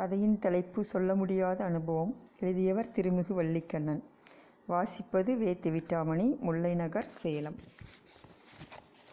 கதையின் தலைப்பு சொல்ல முடியாத அனுபவம் எழுதியவர் திருமிகு வள்ளிக்கண்ணன். வாசிப்பது வே. திவிட்டாமணி முல்லை நகர் சேலம்.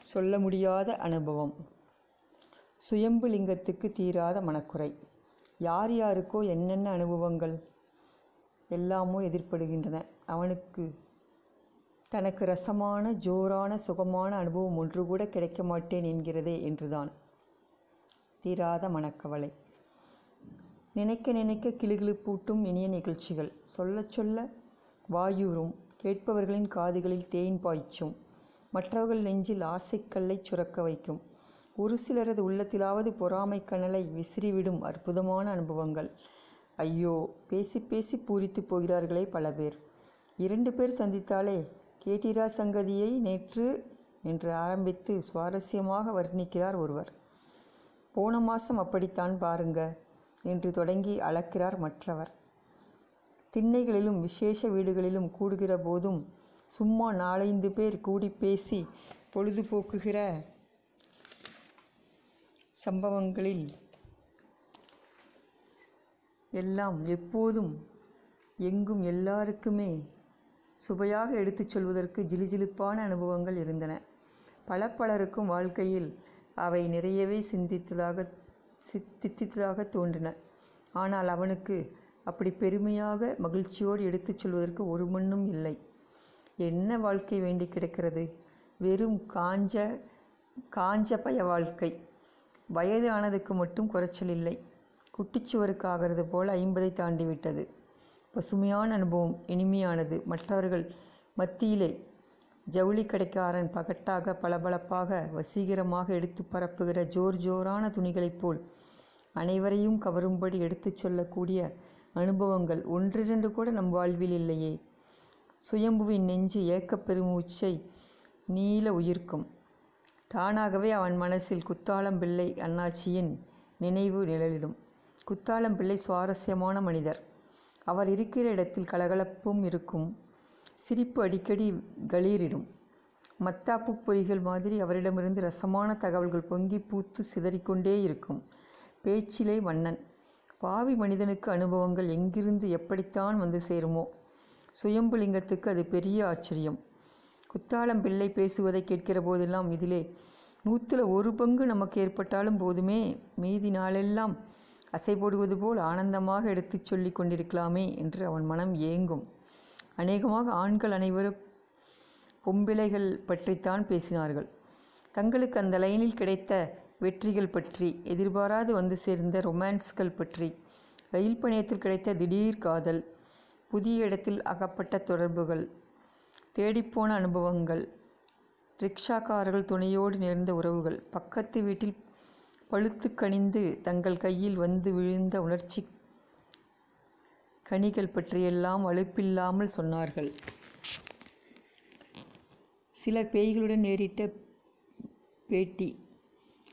சொல்ல முடியாத அனுபவம். சுயம்பு லிங்கத்துக்கு தீராத மனக்குறை. யார் யாருக்கோ என்னென்ன அனுபவங்கள் எல்லாமோ எதிர்ப்படுகின்றன அவனுக்கு தனக்கு ரசமான ஜோரான சுகமான அனுபவம் ஒன்று கூட கிடைக்க மாட்டேன் என்கிறதே என்றுதான். தீராத மனக்கவலை. நினைக்க நினைக்க கிளுகிளுப்பூட்டும் இனிய நிகழ்ச்சிகள். சொல்லச் சொல்ல வாயூரும் கேட்பவர்களின் காதுகளில் தேன் பாய்ச்சும் மற்றவர்கள் நெஞ்சில் ஆசைக்கல்லை சுரக்க வைக்கும். ஒரு சிலரது உள்ளத்திலாவது பொறாமை கணலை விசிறிவிடும் அற்புதமான அனுபவங்கள். ஐயோ பேசி பேசி பூரித்து போகிறார்களே பல பேர். இரண்டு பேர் சந்தித்தாலே கேட்டிரா சங்கதியை நேற்று என்று ஆரம்பித்து சுவாரஸ்யமாக வர்ணிக்கிறார் ஒருவர். போன மாதம் அப்படித்தான் பாருங்க. என்று தொடங்கி அளக்கிறார் மற்றவர். திண்ணைகளிலும் விசேஷ வீடுகளிலும் கூடுகிற போதும் சும்மா நாலைந்து பேர் கூடி பேசி பொழுதுபோக்குகிற சம்பவங்களில் எல்லாம் எப்போதும் எங்கும் எல்லாருக்குமே சுவையாக எடுத்துச் சொல்வதற்கு ஜிலுஜிலுப்பான அனுபவங்கள் இருந்தன. பல பலருக்கும் வாழ்க்கையில் அவை நிறையவே சிந்தித்ததாக தித்தித்ததாக தோன்றின. ஆனால் அவனுக்கு அப்படி பெருமையாக மகிழ்ச்சியோடு எடுத்துச் சொல்வதற்கு ஒரு மண்ணும் இல்லை. என்ன வாழ்க்கை வேண்டி கிடக்கிறது? வெறும் காஞ்ச காஞ்ச பய வாழ்க்கை. வயது ஆனதுக்கு மட்டும் குறைச்சல் இல்லை. குட்டிச்சுவருக்கு ஆகிறது போல் ஐம்பதை தாண்டி விட்டது பசுமையான அனுபவம் இனிமையானது. மற்றவர்கள் மத்தியிலே ஜவுளி கடைக்காரன் பகட்டாக பளபளப்பாக வசீகரமாக எடுத்து பரப்புகிற ஜோர் ஜோரான துணிகளைப் போல் அனைவரையும் கவரும்படி எடுத்துச் சொல்லக்கூடிய அனுபவங்கள் ஒன்றிரண்டு கூட நம் வாழ்வில் இல்லையே. சுயம்புவின் நெஞ்சு ஏக்கப் பெருமூச்சை நீல உயிர்க்கும். தானாகவே அவன் மனசில் குத்தாளம்பிள்ளை அண்ணாச்சியின் நினைவு நிழலிடும். குத்தாளம்பிள்ளை சுவாரஸ்யமான மனிதர். அவர் இருக்கிற இடத்தில் கலகலப்பும் இருக்கும். சிரிப்பு அடிக்கடி களீரிடும். மத்தாப்பு பொறிகள் மாதிரி அவரிடமிருந்து ரசமான தகவல்கள் பொங்கி பூத்து சிதறிக்கொண்டே இருக்கும். பேச்சிலே மன்னன் பாவி மனிதனுக்கு அனுபவங்கள் எங்கிருந்து எப்படித்தான் வந்து சேருமோ? சுயம்புலிங்கத்துக்கு அது பெரிய ஆச்சரியம். குத்தாளம் பிள்ளை பேசுவதை கேட்கிற போதெல்லாம் இதிலே நூற்றில் ஒரு பங்கு நமக்கு ஏற்பட்டாலும் போதுமே. மீதி நாளெல்லாம் அசை போடுவது போல் ஆனந்தமாக எடுத்துச் சொல்லி கொண்டிருக்கலாமே என்று அவன் மனம் ஏங்கும். அநேகமாக ஆண்கள் அனைவரும் பொம்பிளைகள் பற்றித்தான் பேசினார்கள். தங்களுக்கு அந்த லைனில் கிடைத்த வெற்றிகள் பற்றி எதிர்பாராது வந்து சேர்ந்த ரொமான்ஸ்கள் பற்றி ரயில் பணியத்தில் கிடைத்த திடீர் காதல் புதிய இடத்தில் அகப்பட்ட தொடர்புகள் தேடிப்போன அனுபவங்கள் ரிக்ஷாக்காரர்கள் துணையோடு நேர்ந்த உறவுகள் பக்கத்து வீட்டில் பழுத்து கணிந்து தங்கள் கையில் வந்து விழுந்த உணர்ச்சி கனிகள் பற்றியெல்லாம் அழுப்பில்லாமல் சொன்னார்கள். சில பேய்களுடன் நேரிட்ட பேட்டி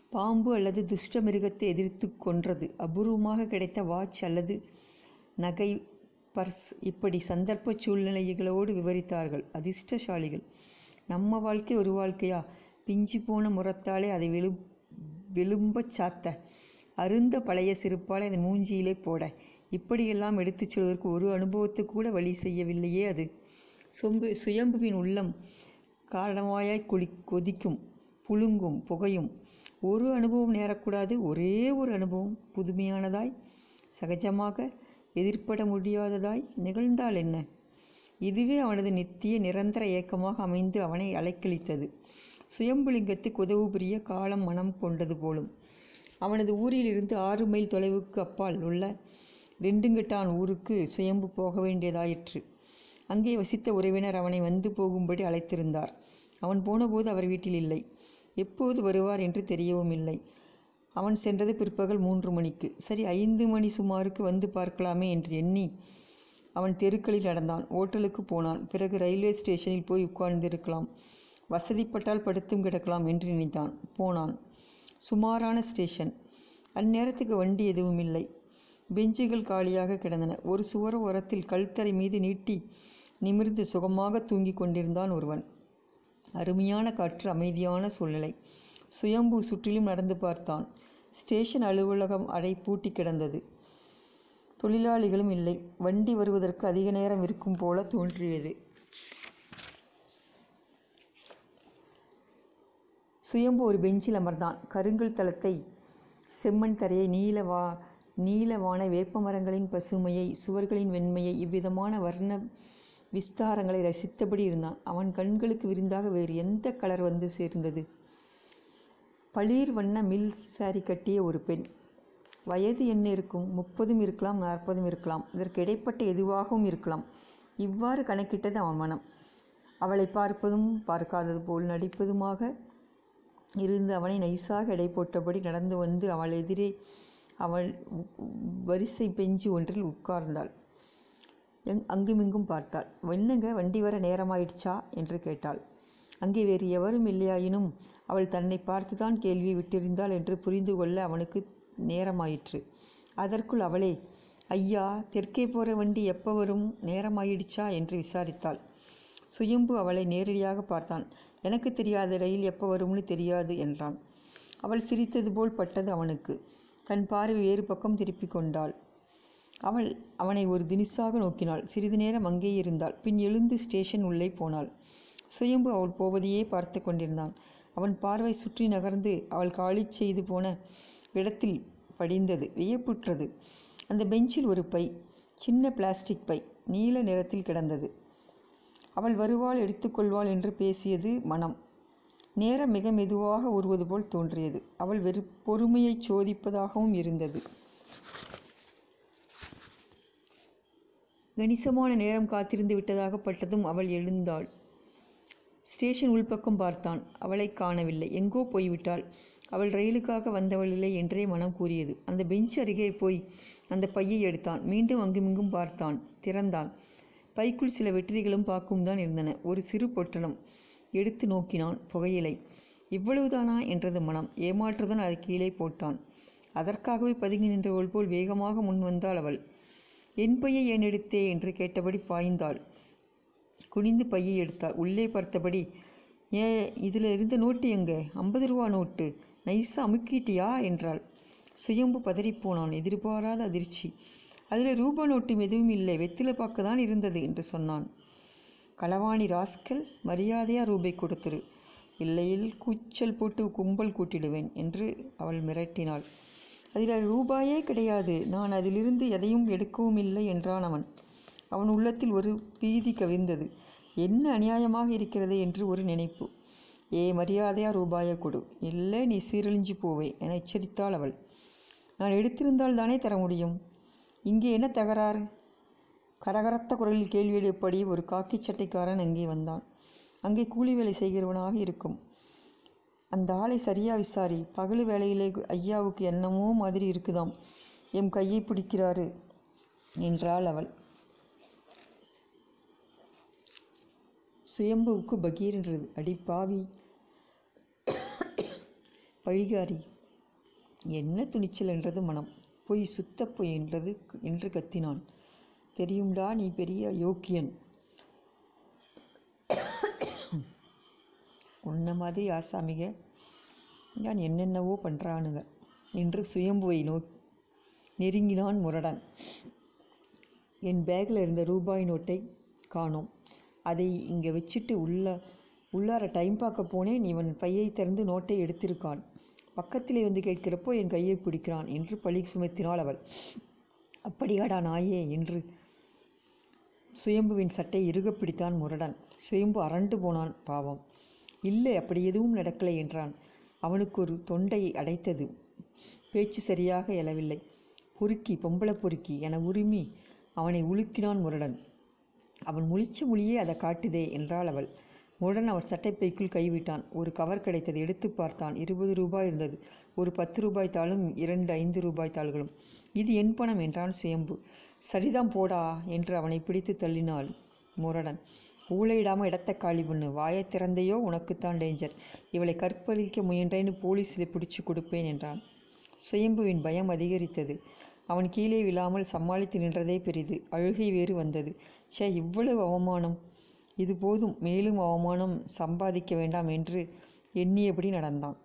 பாம்பு அல்லது துஷ்ட மிருகத்தை எதிர்த்து கொன்றது. அபூர்வமாக கிடைத்த வாட்ச் அல்லது நகை பர்ஸ் இப்படி சந்தர்ப்ப சூழ்நிலைகளோடு விவரித்தார்கள். அதிர்ஷ்டசாலிகள். நம்ம வாழ்க்கை ஒரு வாழ்க்கையா? பிஞ்சு போன முறத்தாலே அதை வெளும் விளும்பச் சாத்த. அருந்த பழைய சிறுப்பாலை அதை மூஞ்சியிலே போட. இப்படியெல்லாம் எடுத்துச் சொல்வதற்கு ஒரு அனுபவத்தை கூட வழி செய்யவில்லையே அது. சொம்பு சுயம்புவின் உள்ளம் காரணமாயாய் கொடி கொதிக்கும் புழுங்கும் புகையும். ஒரு அனுபவம் நேரக்கூடாது ஒரே ஒரு அனுபவம் புதுமையானதாய் சகஜமாக எதிர்ப்பட முடியாததாய் நிகழ்ந்தால் என்ன? இதுவே அவனது நித்திய நிரந்தர ஏக்கமாக அமைந்து அவனை அலைக்கழித்தது. சுயம்புலிங்கத்துக்கு உதவு புரிய காலம் மனம் கொண்டது போலும். அவனது ஊரிலிருந்து ஆறு மைல் தொலைவுக்கு அப்பால் உள்ள ரெண்டுங்கிட்டான் ஊருக்கு சுயம்பு போக வேண்டியதாயிற்று. அங்கே வசித்த உறவினர் அவனை வந்து போகும்படி அழைத்திருந்தார். அவன் போனபோது அவர் வீட்டில் இல்லை. எப்போது வருவார் என்று தெரியவும் இல்லை. அவன் சென்றது பிற்பகல் மூன்று மணிக்கு. சரி ஐந்து மணி சுமாருக்கு வந்து பார்க்கலாமே என்று எண்ணி அவன் தெருக்களில் நடந்தான். ஓட்டலுக்கு போனான். பிறகு ரயில்வே ஸ்டேஷனில் போய் உட்கார்ந்திருக்கலாம். வசதிப்பட்டால் படுத்தும் கிடக்கலாம் என்று நினைத்தான். போனான். சுமாரான ஸ்டேஷன். அந்நேரத்துக்கு வண்டி எதுவும் இல்லை. பெஞ்சுகள் காலியாக கிடந்தன. ஒரு சுவர ஓரத்தில் கல்தரை மீது நீட்டி நிமிர்ந்து சுகமாக தூங்கிக் கொண்டிருந்தான் ஒருவன். அருமையான காற்று அமைதியான சூழ்நிலை. சுயம்பு சுற்றிலும் நடந்து பார்த்தான். ஸ்டேஷன் அலுவலகம் அடை பூட்டி கிடந்தது. தொழிலாளிகளும் இல்லை. வண்டி வருவதற்கு அதிக நேரம் இருக்கும் போல தோன்றியது. சுயம்பு ஒரு பெஞ்சில் அமர்ந்தான். கருங்கல் தளத்தை செம்மண் தரையை நீல வா நீலவான வேப்பமரங்களின் பசுமையை சுவர்களின் வெண்மையை இவ்விதமான வர்ண விஸ்தாரங்களை ரசித்தபடி இருந்தான். அவன் கண்களுக்கு விருந்தாக வேறு எந்த கலர் வந்து சேர்ந்தது? பளீர் வண்ண மில் சாரி கட்டிய ஒரு பெண். வயது என்ன இருக்கும்? முப்பதும் இருக்கலாம் நாற்பதும் இருக்கலாம். இதற்கு இடைப்பட்ட எதுவாகவும் இருக்கலாம். இவ்வாறு கணக்கிட்டது அவன் மனம். அவளை பார்ப்பதும் பார்க்காதது போல் நடிப்பதுமாக இருந்து அவனை நைசாக எடை போட்டபடி நடந்து வந்து அவள் எதிரே அவள் வரிசை பெஞ்சு ஒன்றில் உட்கார்ந்தாள். எங் அங்குமிங்கும் பார்த்தாள். என்னங்க வண்டி வர நேரமாயிடுச்சா? என்று கேட்டாள். அங்கே வேறு எவரும் இல்லையாயினும் அவள் தன்னை பார்த்துதான் கேள்வியை விட்டிருந்தாள் என்று புரிந்து கொள்ள அவனுக்கு நேரமாயிற்று. அதற்குள் அவளே ஐயா தெற்கே போகிற வண்டி எப்போ வரும்? நேரமாயிடுச்சா? என்று விசாரித்தாள். சுயம்பு அவளை நேரடியாக பார்த்தான். எனக்கு தெரியாத ரயில் எப்போ வரும்னு தெரியாது என்றான். அவள் சிரித்தது போல் பட்டது அவனுக்கு. தன் பார்வை வேறு பக்கம் திருப்பிக் கொண்டாள். அவள் அவனை ஒரு தினிசாக நோக்கினாள். சிறிது நேரம் அங்கே இருந்தாள். பின் எழுந்து ஸ்டேஷன் உள்ளே போனாள். சுயம்பு அவள் போவதையே பார்த்து கொண்டிருந்தான். அவன் பார்வை சுற்றி நகர்ந்து அவள் காலி செய்து போன இடத்தில் படிந்தது. வியப்புற்றது. அந்த பெஞ்சில் ஒரு பை சின்ன பிளாஸ்டிக் பை நீல நிறத்தில் கிடந்தது. அவள் வருவாள் எடுத்துக்கொள்வாள் என்று பேசியது மனம். நேரம் மிக மெதுவாக உருவது போல் தோன்றியது. அவள் வெறு பொறுமையை சோதிப்பதாகவும் இருந்தது. கணிசமான நேரம் காத்திருந்து விட்டதாகப்பட்டதும் அவள் எழுந்தாள். ஸ்டேஷன் உள்பக்கம் பார்த்தான். அவளை காணவில்லை. எங்கோ போய்விட்டாள். அவள் ரயிலுக்காக வந்தவளில்லை என்றே மனம் கூறியது. அந்த பெஞ்ச் அருகே போய் அந்த பையை எடுத்தான். மீண்டும் அங்குமிங்கும் பார்த்தான். திறந்தான் பைக்குள் சில வெற்றிகளும் பாக்கும் தான் இருந்தன. ஒரு சிறு பொட்டணம் எடுத்து நோக்கினான் புகையிலை. இவ்வளவுதானா? என்றது மனம். ஏமாற்றுதான் அதை கீழே போட்டான். அதற்காகவே பதுங்கி நின்றவள் போல் வேகமாக முன் வந்தாள் அவள். என் பையை ஏன் எடுத்தே? என்று கேட்டபடி பாய்ந்தாள். குனிந்து பையை எடுத்தாள். உள்ளே பார்த்தபடி ஏ இதில் இருந்த நோட்டு எங்கே? ஐம்பது ரூபா நோட்டு. நைஸாக அமுக்கிட்டியா? என்றாள். சுயம்பு பதறிப்போனான். எதிர்பாராத அதிர்ச்சி. அதில் ரூபா நோட்டும் எதுவும் இல்லை. வெத்தில பார்க்க தான் இருந்தது என்று சொன்னான். களவாணி ராஸ்கல் மரியாதையாக ரூபை கொடுத்துரு. இல்லையில் கூச்சல் போட்டு கும்பல் கூட்டிடுவேன் என்று அவள் மிரட்டினாள். அதில் ரூபாயே கிடையாது. நான் அதிலிருந்து எதையும் எடுக்கவும் இல்லை என்றான் அவன். அவன் உள்ளத்தில் ஒரு பீதி கவிழ்ந்தது. என்ன அநியாயமாக இருக்கிறது என்று ஒரு நினைப்பு. ஏ மரியாதையா ரூபாயை கொடு. இல்லை நீ சீரழிஞ்சு போவே என எச்சரித்தாள் அவள். நான் எடுத்திருந்தால் தானே தர முடியும்? இங்கே என்ன தகராறு? கரகரத்த குரலில் கேள்வி ஒரு காக்கி சட்டைக்காரன் அங்கே வந்தான். அங்கே கூலி வேலை செய்கிறவனாக இருக்கும். அந்த ஆளை சரியா விசாரி. பகல் வேலையிலே ஐயாவுக்கு என்னமோ மாதிரி இருக்குதாம். எம் கையை பிடிக்கிறாரு என்றாள் அவள். சுயம்புவுக்கு பகீர் என்றது. அடி பாவி. பழிகாரி. என்ன துணிச்சல் என்றது மனம். பொய் சுத்த பொய் என்றது என்று கத்தினான். தெரியும்டா நீ பெரிய யோக்கியன். உன்ன மாதிரி ஆசாமிக நான் என்னென்னவோ பண்ணுறானுங்க என்று சுயம்புவை நோ நெருங்கினான் முரடன். என் பேக்கில் இருந்த ரூபாய் நோட்டை காணோம். அதை இங்கே வச்சுட்டு உள்ள உள்ளார டைம் பார்க்க போனேன். இவன் பையை திறந்து நோட்டை எடுத்திருக்கான். பக்கத்திலே வந்து கேட்கிறப்போ என் கையை பிடிக்கிறான் என்று பழி சுமத்தினாள் அவள். அப்படியாடா நாயே என்று சுயம்புவின் சட்டை இறுக பிடித்தான் முரடன். சுயம்பு அரண்டு போனான் பாவம். இல்லை அப்படி எதுவும் நடக்கலை என்றான். அவனுக்கு ஒரு தொண்டை அடைத்தது. பேச்சு சரியாக எழவில்லை. பொறுக்கி பொம்பளை பொறுக்கி என உரிமை அவனை உலுக்கினான் முரடன். அவன் முழிச்ச மொழியே அதை காட்டுதே என்றாள் அவள். முரடன் அவர் சட்டைப்பைக்குள் கைவிட்டான். ஒரு கவர் கிடைத்தது எடுத்து பார்த்தான். இருபது ரூபாய் இருந்தது. ஒரு பத்து ரூபாய் தாளும் இரண்டு ஐந்து ரூபாய் தாள்களும். இது என் பணம் என்றான் சுயம்பு. சரிதான் போடா என்று அவனை பிடித்து தள்ளினாள் முரடன். ஊழையிடாமல் இடத்த காலி பண்ணு. வாயை திறந்தையோ உனக்குத்தான் டேஞ்சர் இவளை கற்பழிக்க முயன்றேன்னு போலீஸில் பிடிச்சு கொடுப்பேன் என்றான். சுயம்புவின் பயம் அதிகரித்தது. அவன் கீழே விழாமல் சமாளித்து நின்றதே பெரிது. அழுகை வேறு வந்தது. ச்சே இவ்வளவு அவமானம். இது போதும். மேலும் அவமானம் சம்பாதிக்க வேண்டாம் என்று எண்ணியபடி நடந்தான்.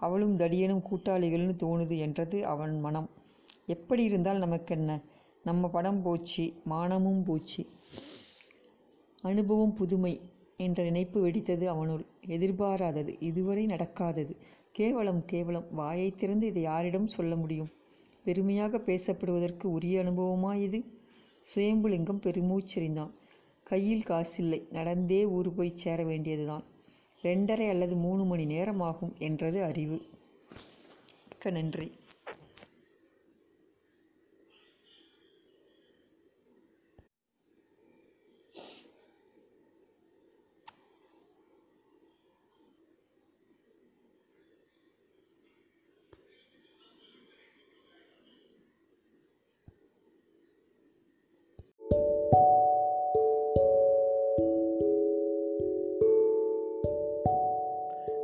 அவளும் தடியனும் கூட்டாளிகள்னு தோணுது என்றது அவன் மனம். எப்படி இருந்தால் நமக்கென்ன? நம்ம படம் போச்சு மானமும் போச்சு. அனுபவம் புதுமை என்ற நினைப்பு வெடித்தது அவனுள். எதிர்பாராதது இதுவரை நடக்காதது. கேவலம் கேவலம். வாயை திறந்து இதை யாரிடம் சொல்ல முடியும்? பெருமையாக பேசப்படுவதற்கு உரிய அனுபவமா இது? சுயம்புலிங்கம் பெருமூச்செறிந்தான். கையில் காசில்லை. நடந்தே ஊர் போய் சேர வேண்டியதுதான். ரெண்டரை அல்லது மூணு மணி நேரம் ஆகும் என்றது அறிவு. மிக்க நன்றி.